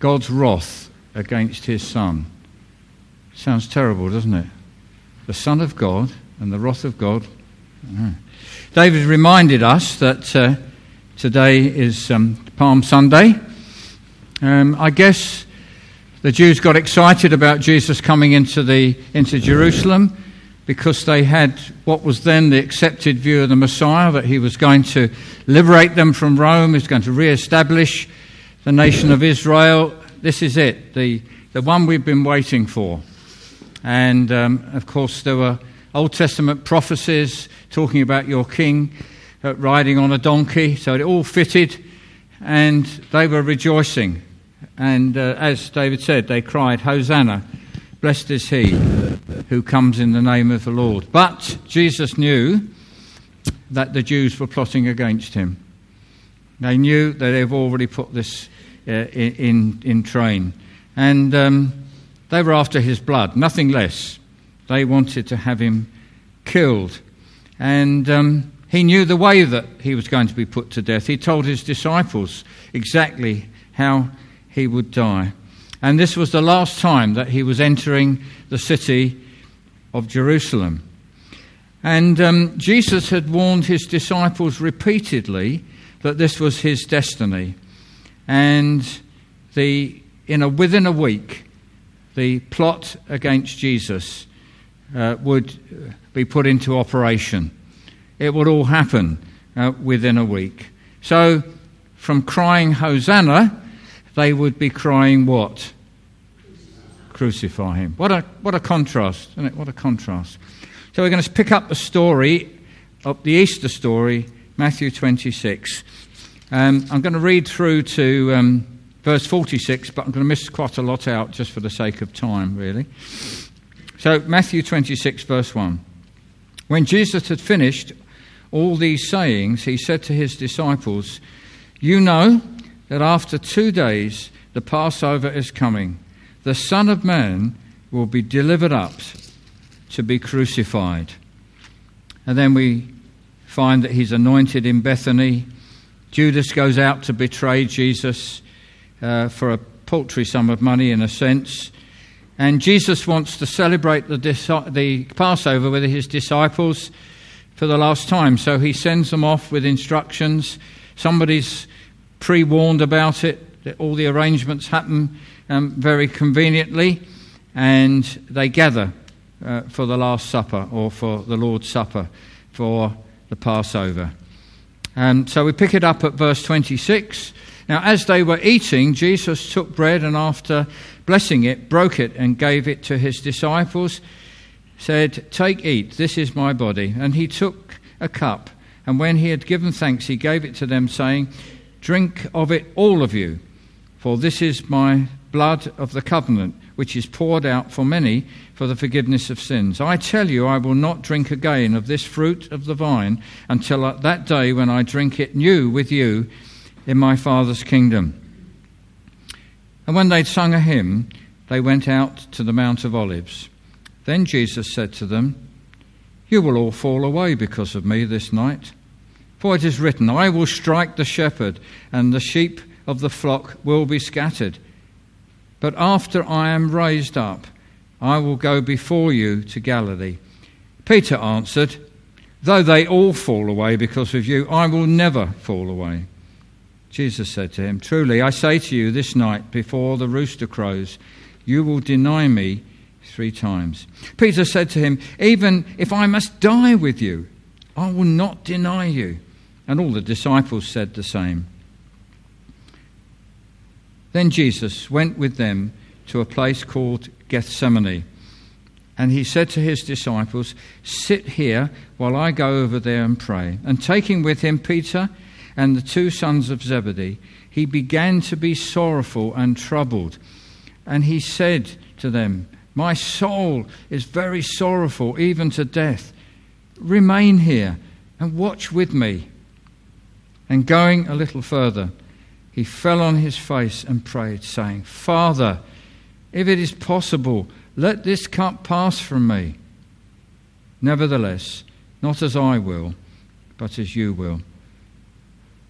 God's wrath against his Son. Sounds terrible, doesn't it? The Son of God and the wrath of God. Uh-huh. David reminded us that uh, today is um, Palm Sunday. Um, I guess the Jews got excited about Jesus coming into, the, into Jerusalem because they had what was then the accepted view of the Messiah that he was going to liberate them from Rome, he was going to re establish the nation of Israel. This is it, the, the one we've been waiting for. And um, of course, there were Old Testament prophecies talking about your king uh, riding on a donkey, so it all fitted, and they were rejoicing. And uh, as David said, they cried, Hosanna, blessed is he who comes in the name of the Lord. But Jesus knew that the Jews were plotting against him. They knew that they've already put this in, in, train. And um, they were after his blood, nothing less. They wanted to have him killed. And um, he knew the way that he was going to be put to death. He told his disciples exactly how he would die. And this was the last time that he was entering the city of Jerusalem. And um, Jesus had warned his disciples repeatedly that this was his destiny. And the, in a, within a week, the plot against Jesus uh, would be put into operation. It would all happen uh, within a week. So, from crying Hosanna, they would be crying what? Crucify him. What a, what a contrast, isn't it? What a contrast. So, we're going to pick up the story of the Easter story, Matthew 26. Um, I'm going to read through to um, verse 46, but I'm going to miss quite a lot out just for the sake of time, really. So, Matthew 26, verse 1. When Jesus had finished all these sayings, he said to his disciples, You know that after two days the Passover is coming. The Son of Man will be delivered up to be crucified. And then we find that he's anointed in Bethany Judas goes out to betray Jesus uh, for a paltry sum of money, in a sense. And Jesus wants to celebrate the, the Passover with his disciples for the last time. So he sends them off with instructions. Somebody's pre warned about it. All the arrangements happen um, very conveniently. And they gather uh, for the Last Supper or for the Lord's Supper for the Passover. And so we pick it up at verse 26. Now, as they were eating, Jesus took bread and after blessing it, broke it and gave it to his disciples, said, Take, eat, this is my body. And he took a cup, and when he had given thanks, he gave it to them, saying, Drink of it, all of you, for this is my blood of the covenant, which is poured out for many for the forgiveness of sins. I tell you, I will not drink again of this fruit of the vine until that day when I drink it new with you in my Father's kingdom. And when they'd sung a hymn, they went out to the Mount of Olives. Then Jesus said to them, You will all fall away because of me this night. For it is written, I will strike the shepherd, and the sheep of the flock will be scattered. But after I am raised up, I will go before you to Galilee. Peter answered, Though they all fall away because of you, I will never fall away. Jesus said to him, Truly, I say to you, this night before the rooster crows, you will deny me three times. Peter said to him, Even if I must die with you, I will not deny you. And all the disciples said the same. Then Jesus went with them to a place called Gethsemane. And he said to his disciples, Sit here while I go over there and pray. And taking with him Peter and the two sons of Zebedee, he began to be sorrowful and troubled. And he said to them, My soul is very sorrowful, even to death. Remain here and watch with me. And going a little further, he fell on his face and prayed, saying, Father, if it is possible, let this cup pass from me. Nevertheless, not as I will, but as you will.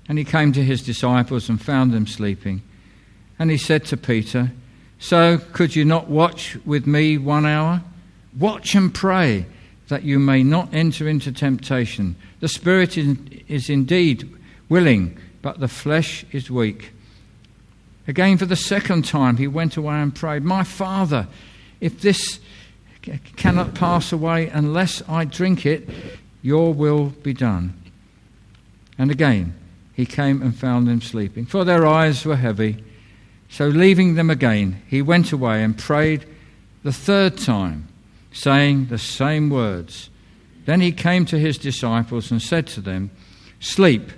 And he came to his disciples and found them sleeping. And he said to Peter, So could you not watch with me one hour? Watch and pray that you may not enter into temptation. The spirit is indeed willing, but the flesh is weak. Again, for the second time, he went away and prayed, My Father, if this cannot pass away unless I drink it, your will be done. And again, he came and found them sleeping, for their eyes were heavy. So, leaving them again, he went away and prayed the third time, saying the same words. Then he came to his disciples and said to them, Sleep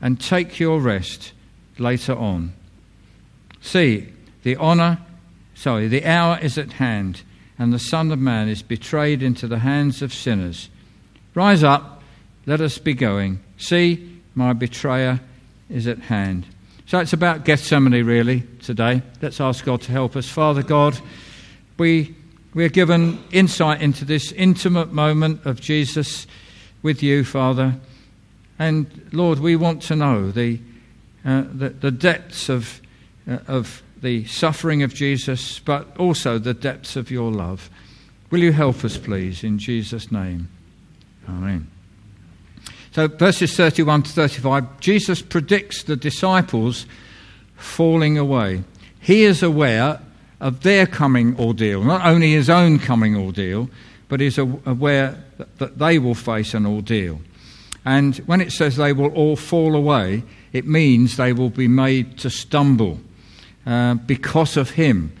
and take your rest later on. See, the honor, sorry, the hour is at hand, and the Son of Man is betrayed into the hands of sinners. Rise up, let us be going. See, my betrayer is at hand. So it's about Gethsemane, really, today. Let's ask God to help us. Father God, we, we are given insight into this intimate moment of Jesus with you, Father. And Lord, we want to know the, uh, the, the, depths of, uh, of the suffering of Jesus, but also the depths of your love. Will you help us, please, in Jesus' name? Amen. So, verses 31 to 35, Jesus predicts the disciples falling away. He is aware of their coming ordeal, not only his own coming ordeal, but is aware that they will face an ordeal. And when it says they will all fall away, it means they will be made to stumble uh, because of him.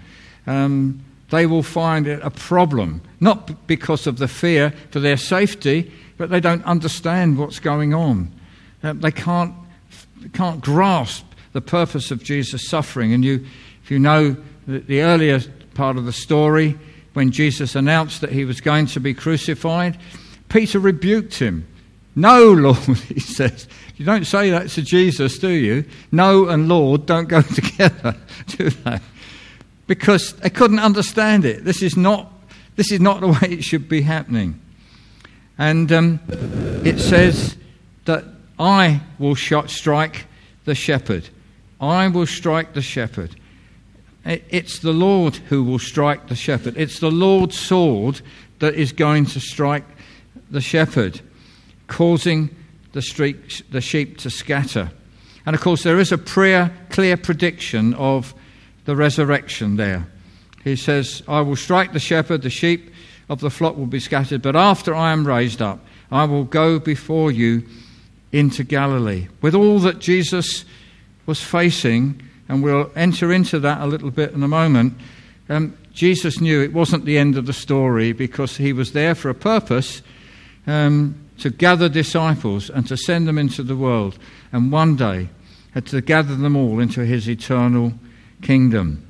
Um, they will find it a problem, not because of the fear for their safety, but they don't understand what's going on. Uh, they can't, can't grasp the purpose of Jesus' suffering. And you, if you know the, the earlier part of the story, when Jesus announced that he was going to be crucified, Peter rebuked him. No, Lord, he says. You don't say that to Jesus, do you? No and Lord don't go together, do they? Because they couldn't understand it. This is not, this is not the way it should be happening. And um, it says that I will shot, strike the shepherd. I will strike the shepherd. It's the Lord who will strike the shepherd. It's the Lord's sword that is going to strike the shepherd causing the, the sheep to scatter. And of course, there is a prayer, clear prediction of the resurrection there. He says, I will strike the shepherd, the sheep of the flock will be scattered, but after I am raised up, I will go before you into Galilee. With all that Jesus was facing, and we'll enter into that a little bit in a moment, um, Jesus knew it wasn't the end of the story because he was there for a purpose. Um, to gather disciples and to send them into the world, and one day had to gather them all into his eternal kingdom.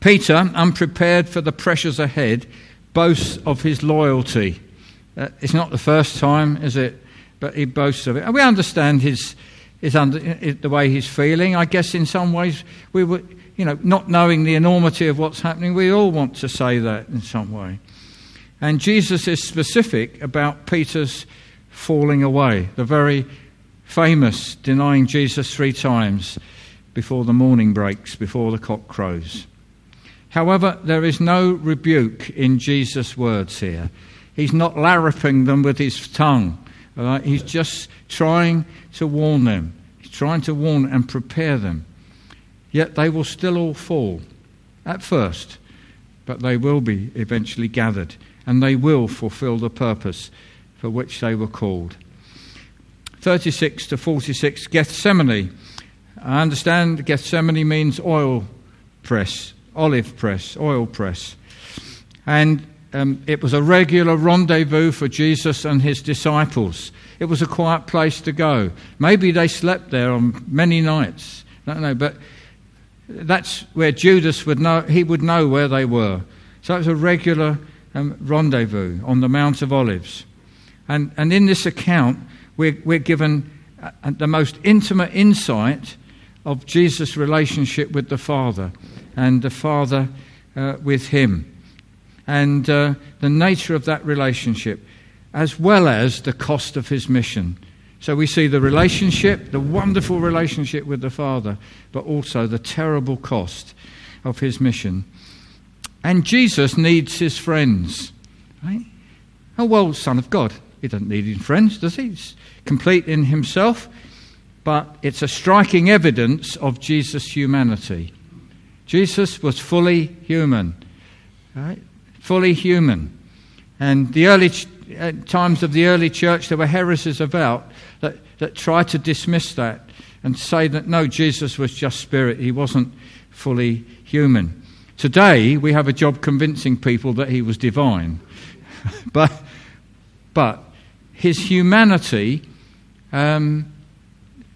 Peter, unprepared for the pressures ahead, boasts of his loyalty. Uh, it's not the first time, is it? But he boasts of it. And we understand his, his under, the way he's feeling. I guess in some ways, we were, you know, not knowing the enormity of what's happening, we all want to say that in some way. And Jesus is specific about Peter's falling away, the very famous denying Jesus three times before the morning breaks, before the cock crows. However, there is no rebuke in Jesus' words here. He's not larruping them with his tongue. Right? He's just trying to warn them. He's trying to warn and prepare them. Yet they will still all fall at first, but they will be eventually gathered and they will fulfill the purpose for which they were called. 36 to 46, Gethsemane. I understand Gethsemane means oil press, olive press, oil press. And um, it was a regular rendezvous for Jesus and his disciples. It was a quiet place to go. Maybe they slept there on many nights. I don't know, but that's where Judas would know, he would know where they were. So it was a regular um, rendezvous on the Mount of Olives. And, and in this account, we're, we're given uh, the most intimate insight of Jesus' relationship with the Father and the Father uh, with him. And uh, the nature of that relationship, as well as the cost of his mission. So we see the relationship, the wonderful relationship with the Father, but also the terrible cost of his mission. And Jesus needs his friends. Right? Oh, well, Son of God. He doesn't need his friends, does he? He's complete in himself. But it's a striking evidence of Jesus' humanity. Jesus was fully human. Right? Fully human. And the early uh, times of the early church, there were heresies about that, that tried to dismiss that and say that no, Jesus was just spirit, he wasn't fully human. Today, we have a job convincing people that he was divine. but, but his humanity um,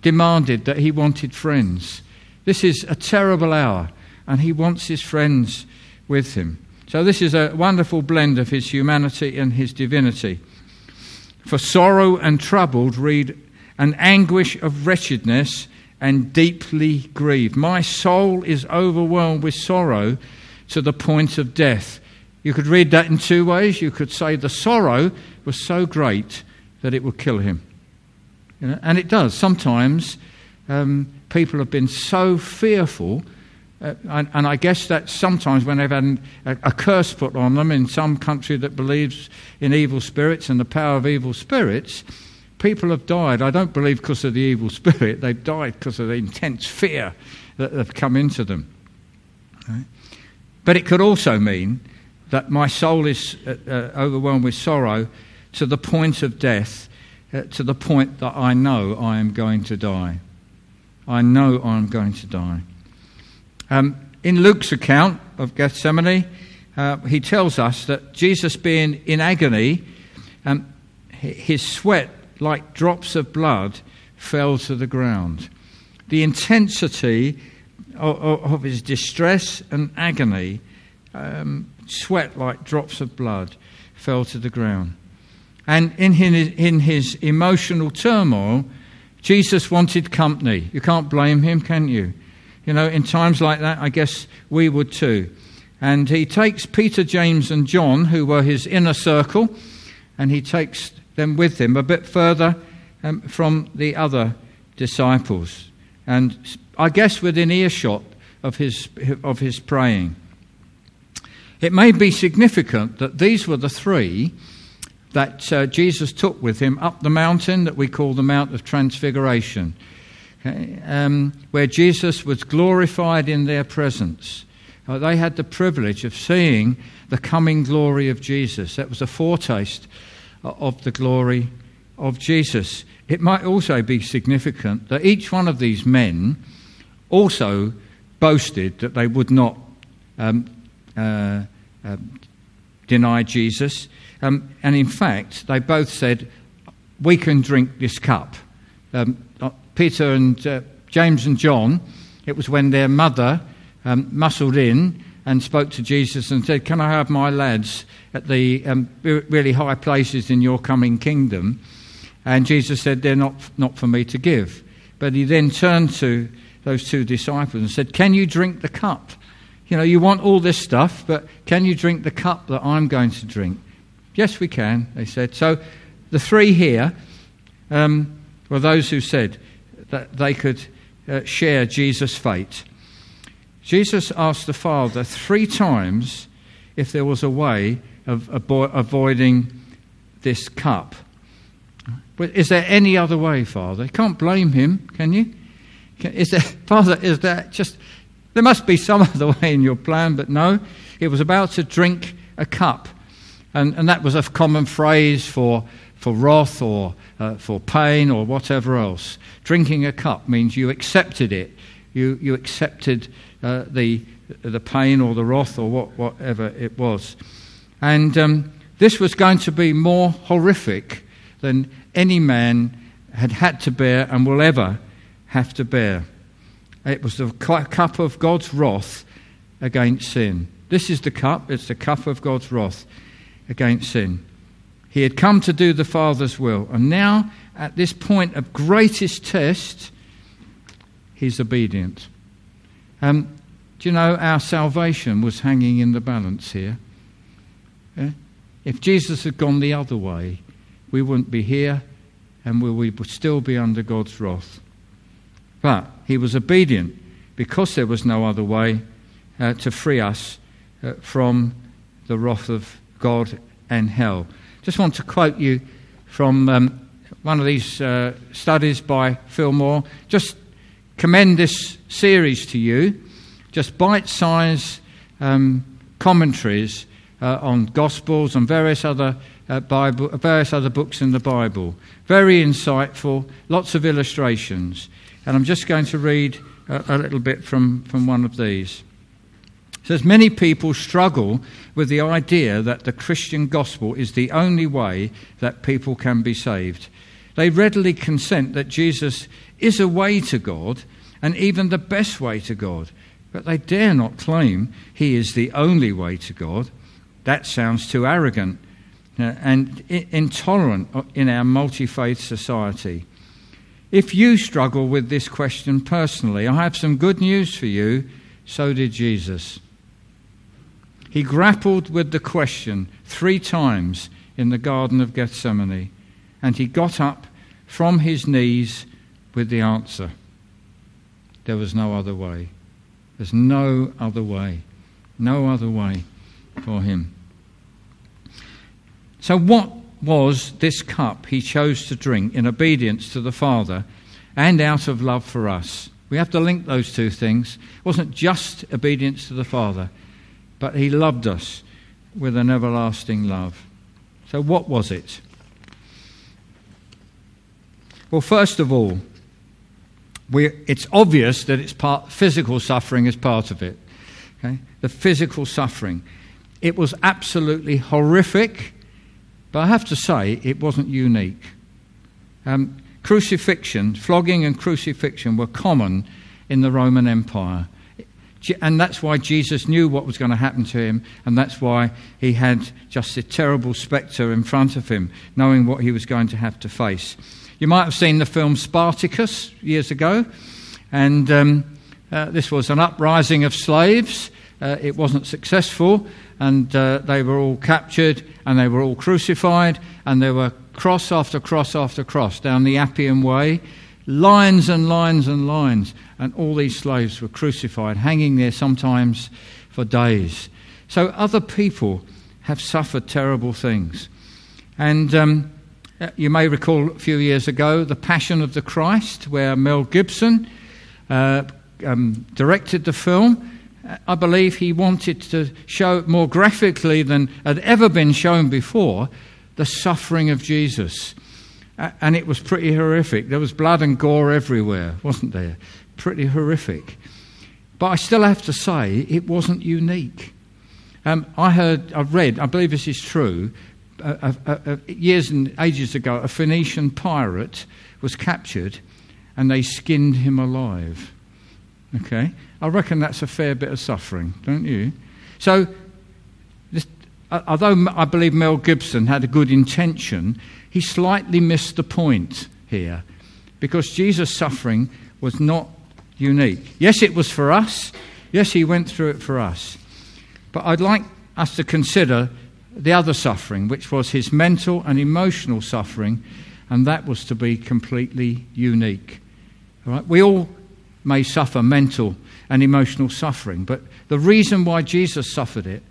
demanded that he wanted friends. This is a terrible hour, and he wants his friends with him. So, this is a wonderful blend of his humanity and his divinity. For sorrow and troubled, read, an anguish of wretchedness and deeply grieved. My soul is overwhelmed with sorrow to the point of death. You could read that in two ways. You could say the sorrow was so great that it would kill him. You know, and it does. Sometimes um, people have been so fearful uh, and, and, I guess that sometimes when they've had a, a, curse put on them in some country that believes in evil spirits and the power of evil spirits, people have died. I don't believe because of the evil spirit, they've died because of the intense fear that have come into them. Right? But it could also mean that my soul is uh, uh, overwhelmed with sorrow to the point of death, uh, to the point that I know I am going to die. I know I am going to die. Um, in Luke's account of Gethsemane, uh, he tells us that Jesus, being in agony, um, his sweat, like drops of blood, fell to the ground. The intensity of, of his distress and agony, um, sweat like drops of blood, fell to the ground. And in his, in his emotional turmoil, Jesus wanted company. You can't blame him, can you? You know, in times like that, I guess we would too. And he takes Peter, James, and John, who were his inner circle, and he takes them with him a bit further um, from the other disciples. And I guess within earshot of his, of his praying. It may be significant that these were the three that uh, Jesus took with him up the mountain that we call the Mount of Transfiguration okay, um, where Jesus was glorified in their presence. Uh, they had the privilege of seeing the coming glory of Jesus. That was a foretaste of the glory of Jesus. It might also be significant that each one of these men also boasted that they would not um, uh, uh, deny Jesus. Um, and in fact, they both said, We can drink this cup. Um, Peter and uh, James and John, it was when their mother um, muscled in and spoke to Jesus and said, Can I have my lads at the um, really high places in your coming kingdom? And Jesus said, They're not, not for me to give. But he then turned to those two disciples and said, Can you drink the cup? You know, you want all this stuff, but can you drink the cup that I'm going to drink? Yes, we can, they said. So the three here um, were those who said, that they could uh, share Jesus' fate. Jesus asked the Father three times if there was a way of avo- avoiding this cup. But is there any other way, Father? You can't blame him, can you? Is there, Father, is that just. There must be some other way in your plan, but no. It was about to drink a cup. And, and that was a common phrase for, for wrath or uh, for pain or whatever else. Drinking a cup means you accepted it. You, you accepted uh, the, the pain or the wrath or what, whatever it was. And um, this was going to be more horrific than any man had had to bear and will ever have to bear. It was the cup of God's wrath against sin. This is the cup, it's the cup of God's wrath against sin. He had come to do the Father's will. And now, at this point of greatest test, he's obedient. Um, do you know our salvation was hanging in the balance here? Yeah? If Jesus had gone the other way, we wouldn't be here and we still be under God's wrath? But he was obedient because there was no other way uh, to free us uh, from the wrath of God and hell. Just want to quote you from um, one of these uh, studies by Phil Moore. Just commend this series to you. Just bite sized um, commentaries uh, on Gospels and various other, uh, Bible, various other books in the Bible. Very insightful, lots of illustrations. And I'm just going to read a, a little bit from, from one of these. It says, Many people struggle with the idea that the Christian gospel is the only way that people can be saved. They readily consent that Jesus is a way to God and even the best way to God, but they dare not claim he is the only way to God. That sounds too arrogant uh, and intolerant in our multi faith society. If you struggle with this question personally, I have some good news for you. So did Jesus. He grappled with the question three times in the Garden of Gethsemane, and he got up from his knees with the answer. There was no other way. There's no other way. No other way for him. So, what was this cup he chose to drink in obedience to the Father and out of love for us? We have to link those two things. It wasn't just obedience to the Father, but he loved us with an everlasting love. So, what was it? Well, first of all, we, it's obvious that it's part, physical suffering is part of it. Okay? The physical suffering. It was absolutely horrific, but I have to say it wasn't unique. Um, crucifixion, flogging and crucifixion were common in the Roman Empire. And that's why Jesus knew what was going to happen to him, and that's why he had just a terrible spectre in front of him, knowing what he was going to have to face. You might have seen the film Spartacus years ago, and um, uh, this was an uprising of slaves. Uh, it wasn't successful, and uh, they were all captured and they were all crucified, and there were cross after cross after cross down the Appian Way lines and lines and lines, and all these slaves were crucified, hanging there sometimes for days. So other people have suffered terrible things. And um, you may recall a few years ago The Passion of the Christ, where Mel Gibson uh, um, directed the film. I believe he wanted to show more graphically than had ever been shown before the suffering of Jesus and it was pretty horrific. There was blood and gore everywhere, wasn't there? Pretty horrific. But I still have to say, it wasn't unique. Um, I heard, I've read, I believe this is true, uh, uh, uh, years and ages ago, a Phoenician pirate was captured and they skinned him alive. Okay? I reckon that's a fair bit of suffering, don't you? So, this, although I believe Mel Gibson had a good intention, he slightly missed the point here because Jesus' suffering was not unique. Yes, it was for us. Yes, he went through it for us. But I'd like us to consider the other suffering, which was his mental and emotional suffering, and that was to be completely unique. All right? We all may suffer mental and emotional suffering, but the reason why Jesus suffered it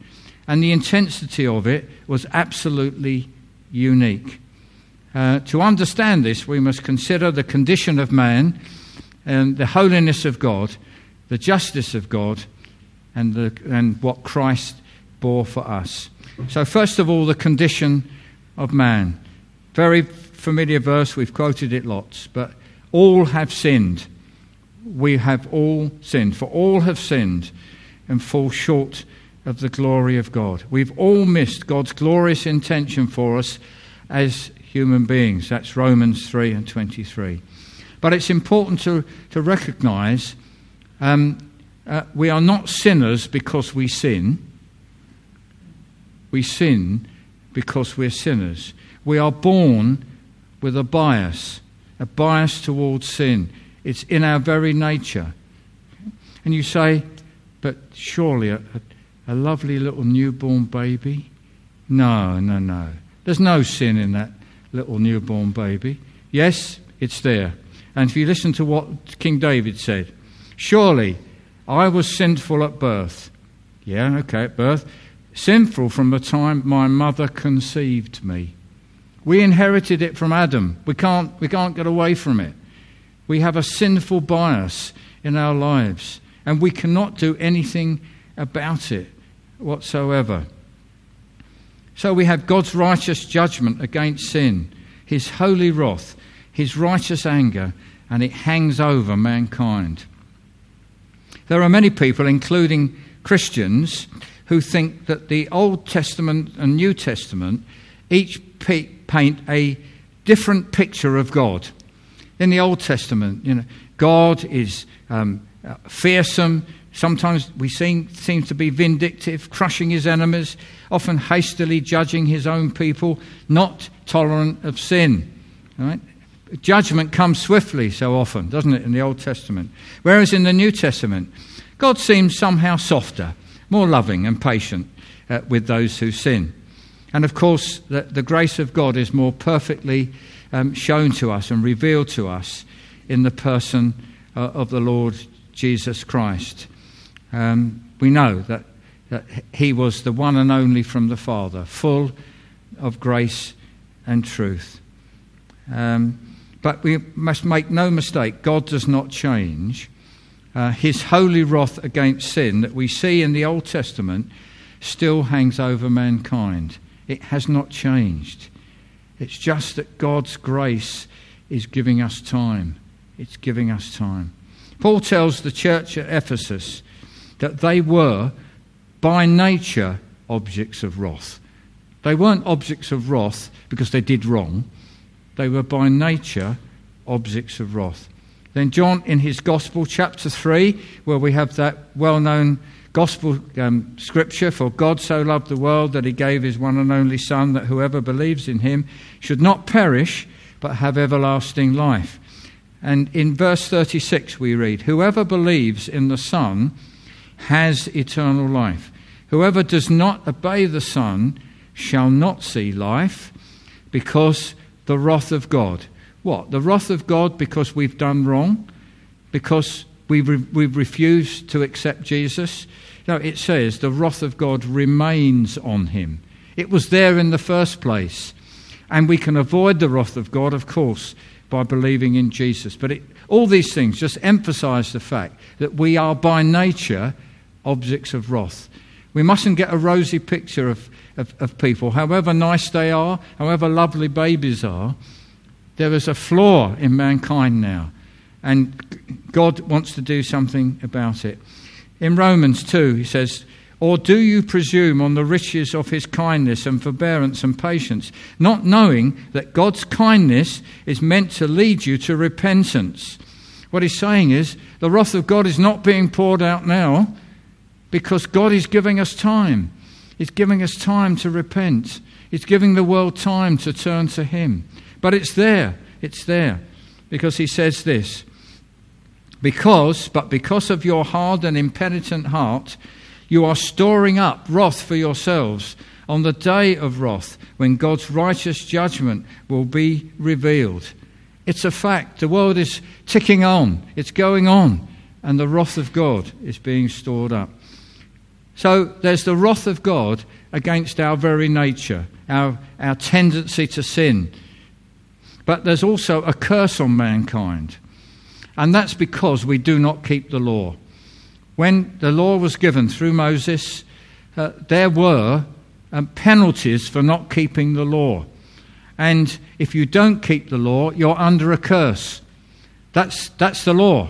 and the intensity of it was absolutely unique. Uh, to understand this, we must consider the condition of man and the holiness of God, the justice of God, and, the, and what Christ bore for us. So, first of all, the condition of man. Very familiar verse, we've quoted it lots, but all have sinned. We have all sinned, for all have sinned and fall short of the glory of God. We've all missed God's glorious intention for us as human beings. That's Romans 3 and 23. But it's important to, to recognize um, uh, we are not sinners because we sin. We sin because we're sinners. We are born with a bias, a bias towards sin. It's in our very nature. And you say, but surely a, a, a lovely little newborn baby? No, no, no. There's no sin in that little newborn baby. Yes, it's there. And if you listen to what King David said, surely I was sinful at birth. Yeah, okay, at birth. Sinful from the time my mother conceived me. We inherited it from Adam. We can't, we can't get away from it. We have a sinful bias in our lives, and we cannot do anything about it whatsoever. So we have God's righteous judgment against sin, his holy wrath, his righteous anger, and it hangs over mankind. There are many people, including Christians, who think that the Old Testament and New Testament each paint a different picture of God. In the Old Testament, you know, God is um, uh, fearsome. Sometimes we seem seems to be vindictive, crushing his enemies, often hastily judging his own people, not tolerant of sin. Right? Judgment comes swiftly so often, doesn't it, in the Old Testament? Whereas in the New Testament, God seems somehow softer, more loving and patient uh, with those who sin. And of course, the, the grace of God is more perfectly um, shown to us and revealed to us in the person uh, of the Lord Jesus Christ. Um, we know that, that he was the one and only from the Father, full of grace and truth. Um, but we must make no mistake, God does not change. Uh, his holy wrath against sin that we see in the Old Testament still hangs over mankind. It has not changed. It's just that God's grace is giving us time. It's giving us time. Paul tells the church at Ephesus that they were, by nature, objects of wrath. They weren't objects of wrath because they did wrong, they were by nature objects of wrath. Then, John, in his Gospel, chapter 3, where we have that well known gospel um, scripture For God so loved the world that he gave his one and only Son, that whoever believes in him should not perish, but have everlasting life. And in verse 36, we read, Whoever believes in the Son has eternal life. Whoever does not obey the Son shall not see life, because the wrath of God. What? The wrath of God because we've done wrong? Because we've, re- we've refused to accept Jesus? No, it says the wrath of God remains on him. It was there in the first place. And we can avoid the wrath of God, of course, by believing in Jesus. But it, all these things just emphasize the fact that we are by nature objects of wrath. We mustn't get a rosy picture of, of, of people, however nice they are, however lovely babies are. There is a flaw in mankind now, and God wants to do something about it. In Romans 2, he says, Or do you presume on the riches of his kindness and forbearance and patience, not knowing that God's kindness is meant to lead you to repentance? What he's saying is, the wrath of God is not being poured out now because God is giving us time. He's giving us time to repent. He's giving the world time to turn to Him. But it's there. It's there. Because He says this because, but because of your hard and impenitent heart, you are storing up wrath for yourselves on the day of wrath when God's righteous judgment will be revealed. It's a fact. The world is ticking on, it's going on, and the wrath of God is being stored up. So there's the wrath of God against our very nature, our, our tendency to sin. But there's also a curse on mankind. And that's because we do not keep the law. When the law was given through Moses, uh, there were um, penalties for not keeping the law. And if you don't keep the law, you're under a curse. That's, that's the law.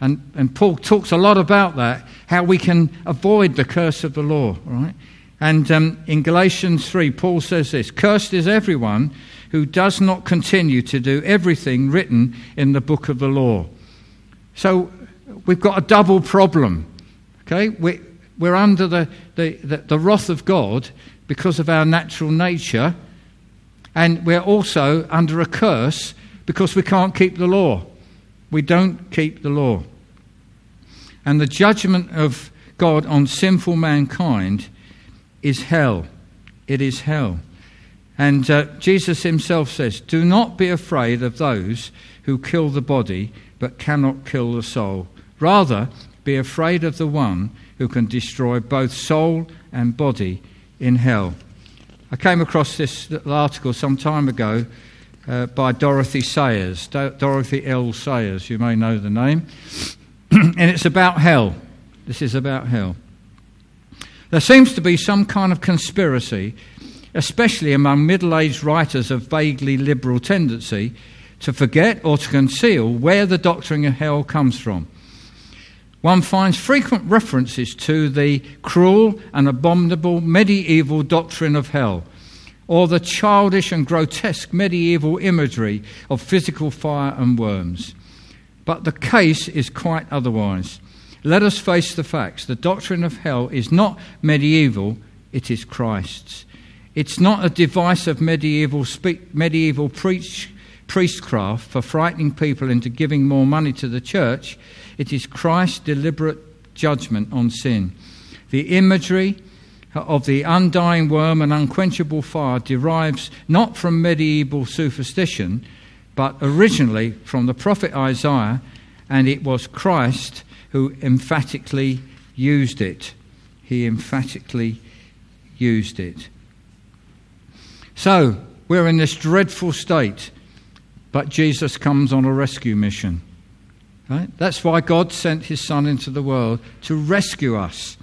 And, and Paul talks a lot about that, how we can avoid the curse of the law, right? And um, in Galatians 3, Paul says this Cursed is everyone who does not continue to do everything written in the book of the law. So we've got a double problem. Okay? We, we're under the, the, the, the wrath of God because of our natural nature, and we're also under a curse because we can't keep the law. We don't keep the law. And the judgment of God on sinful mankind is hell. It is hell. And uh, Jesus himself says, Do not be afraid of those who kill the body but cannot kill the soul. Rather, be afraid of the one who can destroy both soul and body in hell. I came across this article some time ago uh, by Dorothy Sayers, Do- Dorothy L. Sayers, you may know the name. and it's about hell. This is about hell. There seems to be some kind of conspiracy, especially among middle aged writers of vaguely liberal tendency, to forget or to conceal where the doctrine of hell comes from. One finds frequent references to the cruel and abominable medieval doctrine of hell, or the childish and grotesque medieval imagery of physical fire and worms. But the case is quite otherwise. Let us face the facts. The doctrine of hell is not medieval, it is Christ's. It's not a device of medieval, spe- medieval preach, priestcraft for frightening people into giving more money to the church. It is Christ's deliberate judgment on sin. The imagery of the undying worm and unquenchable fire derives not from medieval superstition, but originally from the prophet Isaiah, and it was Christ who emphatically used it. He emphatically used it. So, we're in this dreadful state, but Jesus comes on a rescue mission. Right? That's why God sent his Son into the world to rescue us.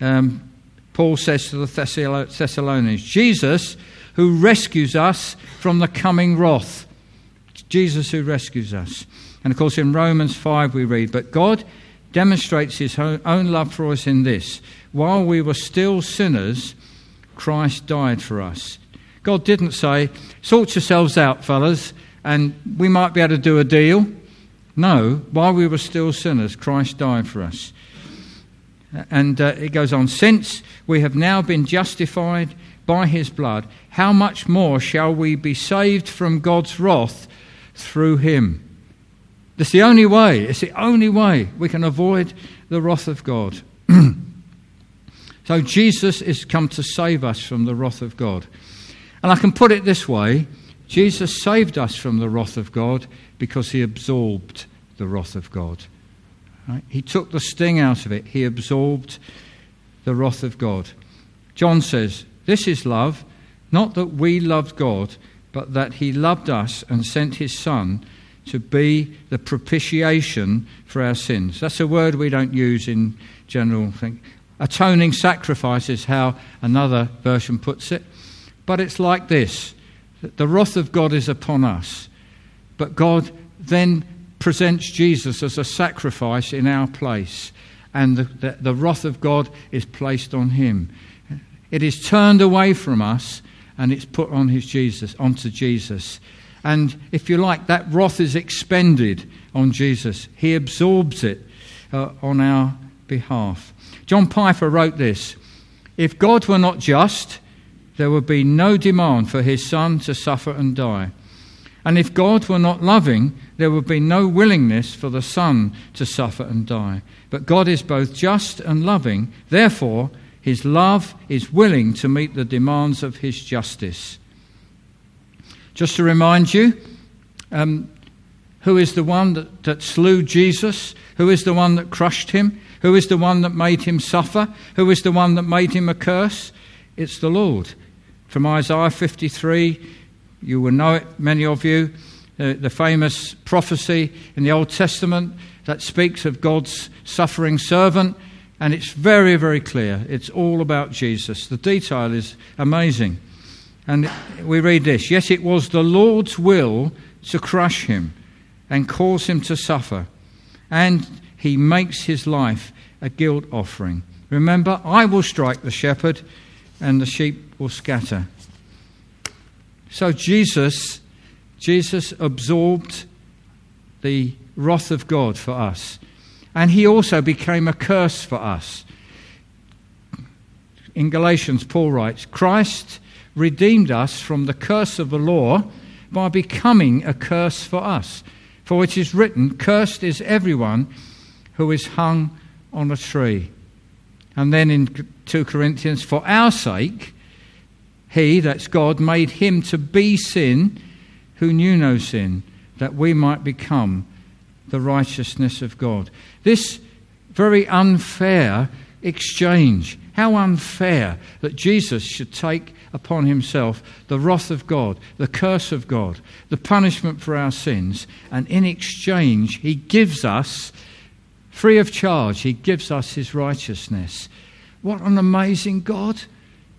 Um, Paul says to the Thessalonians Jesus, who rescues us from the coming wrath. Jesus, who rescues us. And of course, in Romans 5, we read, But God demonstrates his own love for us in this while we were still sinners, Christ died for us. God didn't say, Sort yourselves out, fellas, and we might be able to do a deal. No, while we were still sinners, Christ died for us. And uh, it goes on, since we have now been justified by his blood, how much more shall we be saved from God's wrath through him? It's the only way, it's the only way we can avoid the wrath of God. so Jesus is come to save us from the wrath of God. And I can put it this way Jesus saved us from the wrath of God because he absorbed the wrath of God. Right? He took the sting out of it, he absorbed the wrath of God. John says, This is love, not that we loved God, but that he loved us and sent his Son to be the propitiation for our sins. That's a word we don't use in general thing. Atoning sacrifice is how another version puts it. But it's like this the wrath of God is upon us, but God then presents Jesus as a sacrifice in our place, and the, the, the wrath of God is placed on him. It is turned away from us and it's put on his Jesus, onto Jesus. And if you like, that wrath is expended on Jesus. He absorbs it uh, on our behalf. John Piper wrote this If God were not just, there would be no demand for his son to suffer and die. And if God were not loving, there would be no willingness for the son to suffer and die. But God is both just and loving. Therefore, his love is willing to meet the demands of his justice. Just to remind you, um, who is the one that, that slew Jesus? Who is the one that crushed him? Who is the one that made him suffer? Who is the one that made him a curse? It's the Lord. From Isaiah 53, you will know it, many of you, uh, the famous prophecy in the Old Testament that speaks of God's suffering servant, and it's very, very clear. It's all about Jesus. The detail is amazing. And we read this Yes, it was the Lord's will to crush him and cause him to suffer, and he makes his life a guilt offering. Remember, I will strike the shepherd, and the sheep will scatter. So Jesus, Jesus absorbed the wrath of God for us, and he also became a curse for us. In Galatians, Paul writes, Christ redeemed us from the curse of the law by becoming a curse for us. For it is written, Cursed is everyone who is hung on a tree. And then in 2 Corinthians, for our sake, He, that's God, made him to be sin who knew no sin, that we might become the righteousness of God. This very unfair exchange. How unfair that Jesus should take upon himself the wrath of God, the curse of God, the punishment for our sins, and in exchange, he gives us, free of charge, he gives us his righteousness. What an amazing God!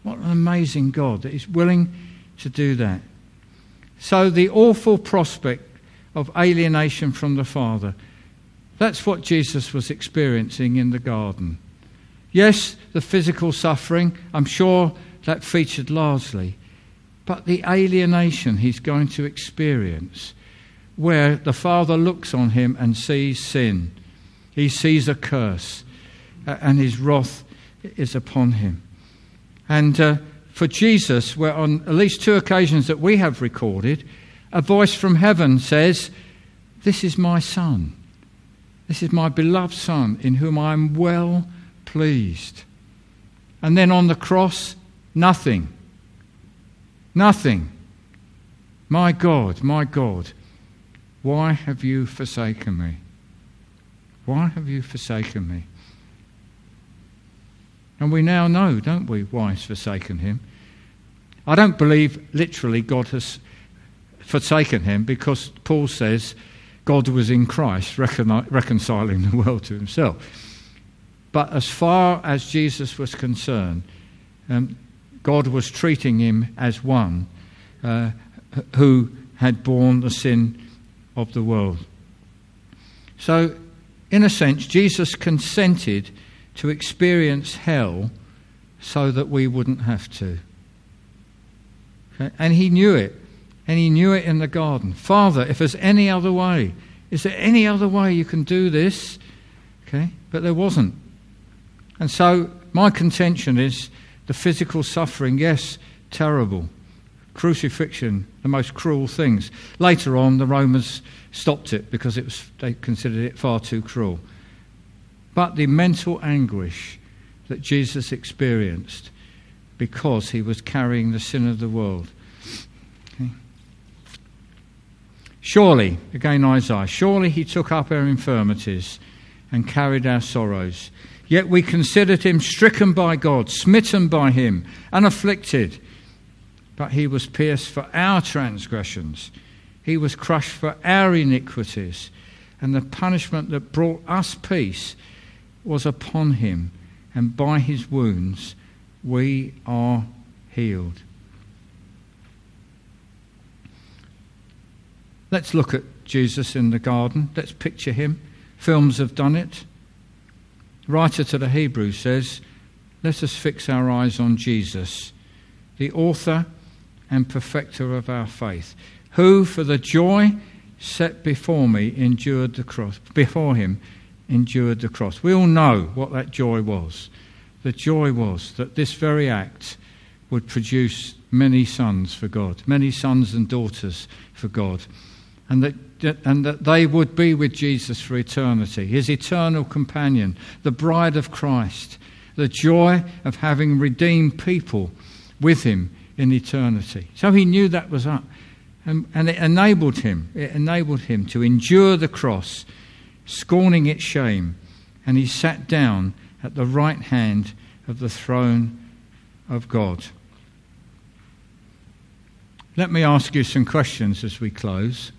What an amazing God that is willing to do that. So, the awful prospect of alienation from the Father, that's what Jesus was experiencing in the garden. Yes, the physical suffering, I'm sure that featured largely, but the alienation he's going to experience, where the Father looks on him and sees sin, he sees a curse, and his wrath is upon him. And uh, for Jesus, where on at least two occasions that we have recorded, a voice from heaven says, This is my Son. This is my beloved Son, in whom I am well pleased. And then on the cross, nothing. Nothing. My God, my God, why have you forsaken me? Why have you forsaken me? And we now know, don't we, why he's forsaken him. I don't believe literally God has forsaken him because Paul says God was in Christ reconciling the world to himself. But as far as Jesus was concerned, um, God was treating him as one uh, who had borne the sin of the world. So, in a sense, Jesus consented to experience hell so that we wouldn't have to. Okay? And he knew it. And he knew it in the garden. Father, if there's any other way, is there any other way you can do this? Okay? But there wasn't. And so my contention is the physical suffering, yes, terrible. Crucifixion, the most cruel things. Later on, the Romans stopped it because it was, they considered it far too cruel. But the mental anguish that Jesus experienced because he was carrying the sin of the world. Okay. Surely, again Isaiah, surely he took up our infirmities and carried our sorrows. Yet we considered him stricken by God, smitten by him, and afflicted. But he was pierced for our transgressions, he was crushed for our iniquities, and the punishment that brought us peace was upon him, and by his wounds we are healed. Let's look at Jesus in the garden. Let's picture him. Films have done it writer to the Hebrews says, Let us fix our eyes on Jesus, the author and perfecter of our faith, who for the joy set before me endured the cross before him endured the cross. We all know what that joy was. The joy was that this very act would produce many sons for God, many sons and daughters for God, and that and that they would be with Jesus for eternity, his eternal companion, the bride of Christ, the joy of having redeemed people with him in eternity. So he knew that was up. And, and it enabled him, it enabled him to endure the cross, scorning its shame, and he sat down at the right hand of the throne of God. Let me ask you some questions as we close.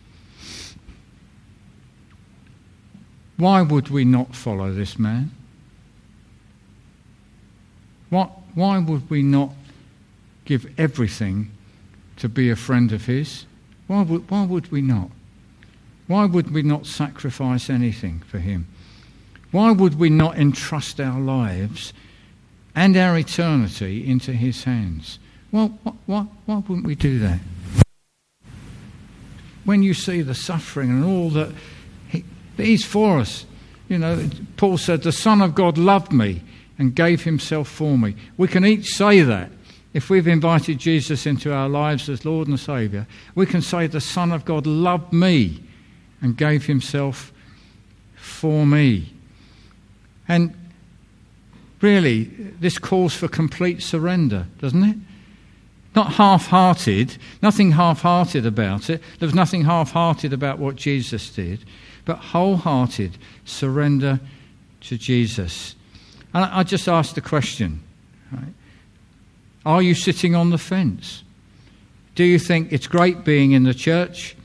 Why would we not follow this man? What, why would we not give everything to be a friend of his? Why would, why would we not? Why would we not sacrifice anything for him? Why would we not entrust our lives and our eternity into his hands? Why, why, why wouldn't we do that? When you see the suffering and all that but He's for us. You know, Paul said, The Son of God loved me and gave himself for me. We can each say that. If we've invited Jesus into our lives as Lord and Saviour, we can say, The Son of God loved me and gave himself for me. And really, this calls for complete surrender, doesn't it? Not half hearted, nothing half hearted about it. There was nothing half hearted about what Jesus did, but wholehearted surrender to Jesus. And I just asked the question? Are you sitting on the fence? Do you think it's great being in the church?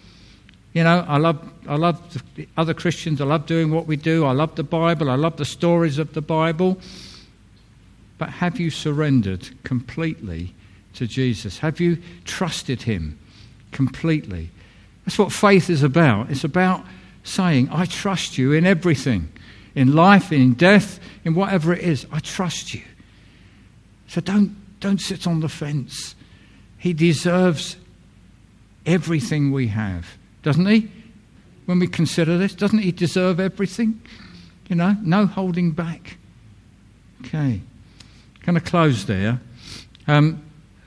You know, I love, I love the other Christians. I love doing what we do. I love the Bible. I love the stories of the Bible. But have you surrendered completely to Jesus? Have you trusted Him completely? That's what faith is about. It's about saying, I trust you in everything in life, in death, in whatever it is. I trust you. So don't, don't sit on the fence. He deserves everything we have, doesn't he? When we consider this, doesn't he deserve everything? You know, no holding back. Okay. Going to close there. Um,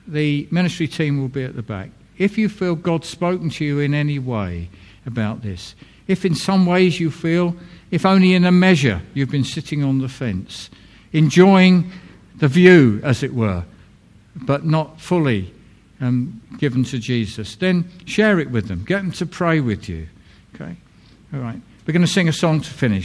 the ministry team will be at the back. If you feel God's spoken to you in any way about this, if in some ways you feel, if only in a measure, you've been sitting on the fence, enjoying the view, as it were, but not fully um, given to Jesus, then share it with them. Get them to pray with you. Okay? All right. We're going to sing a song to finish.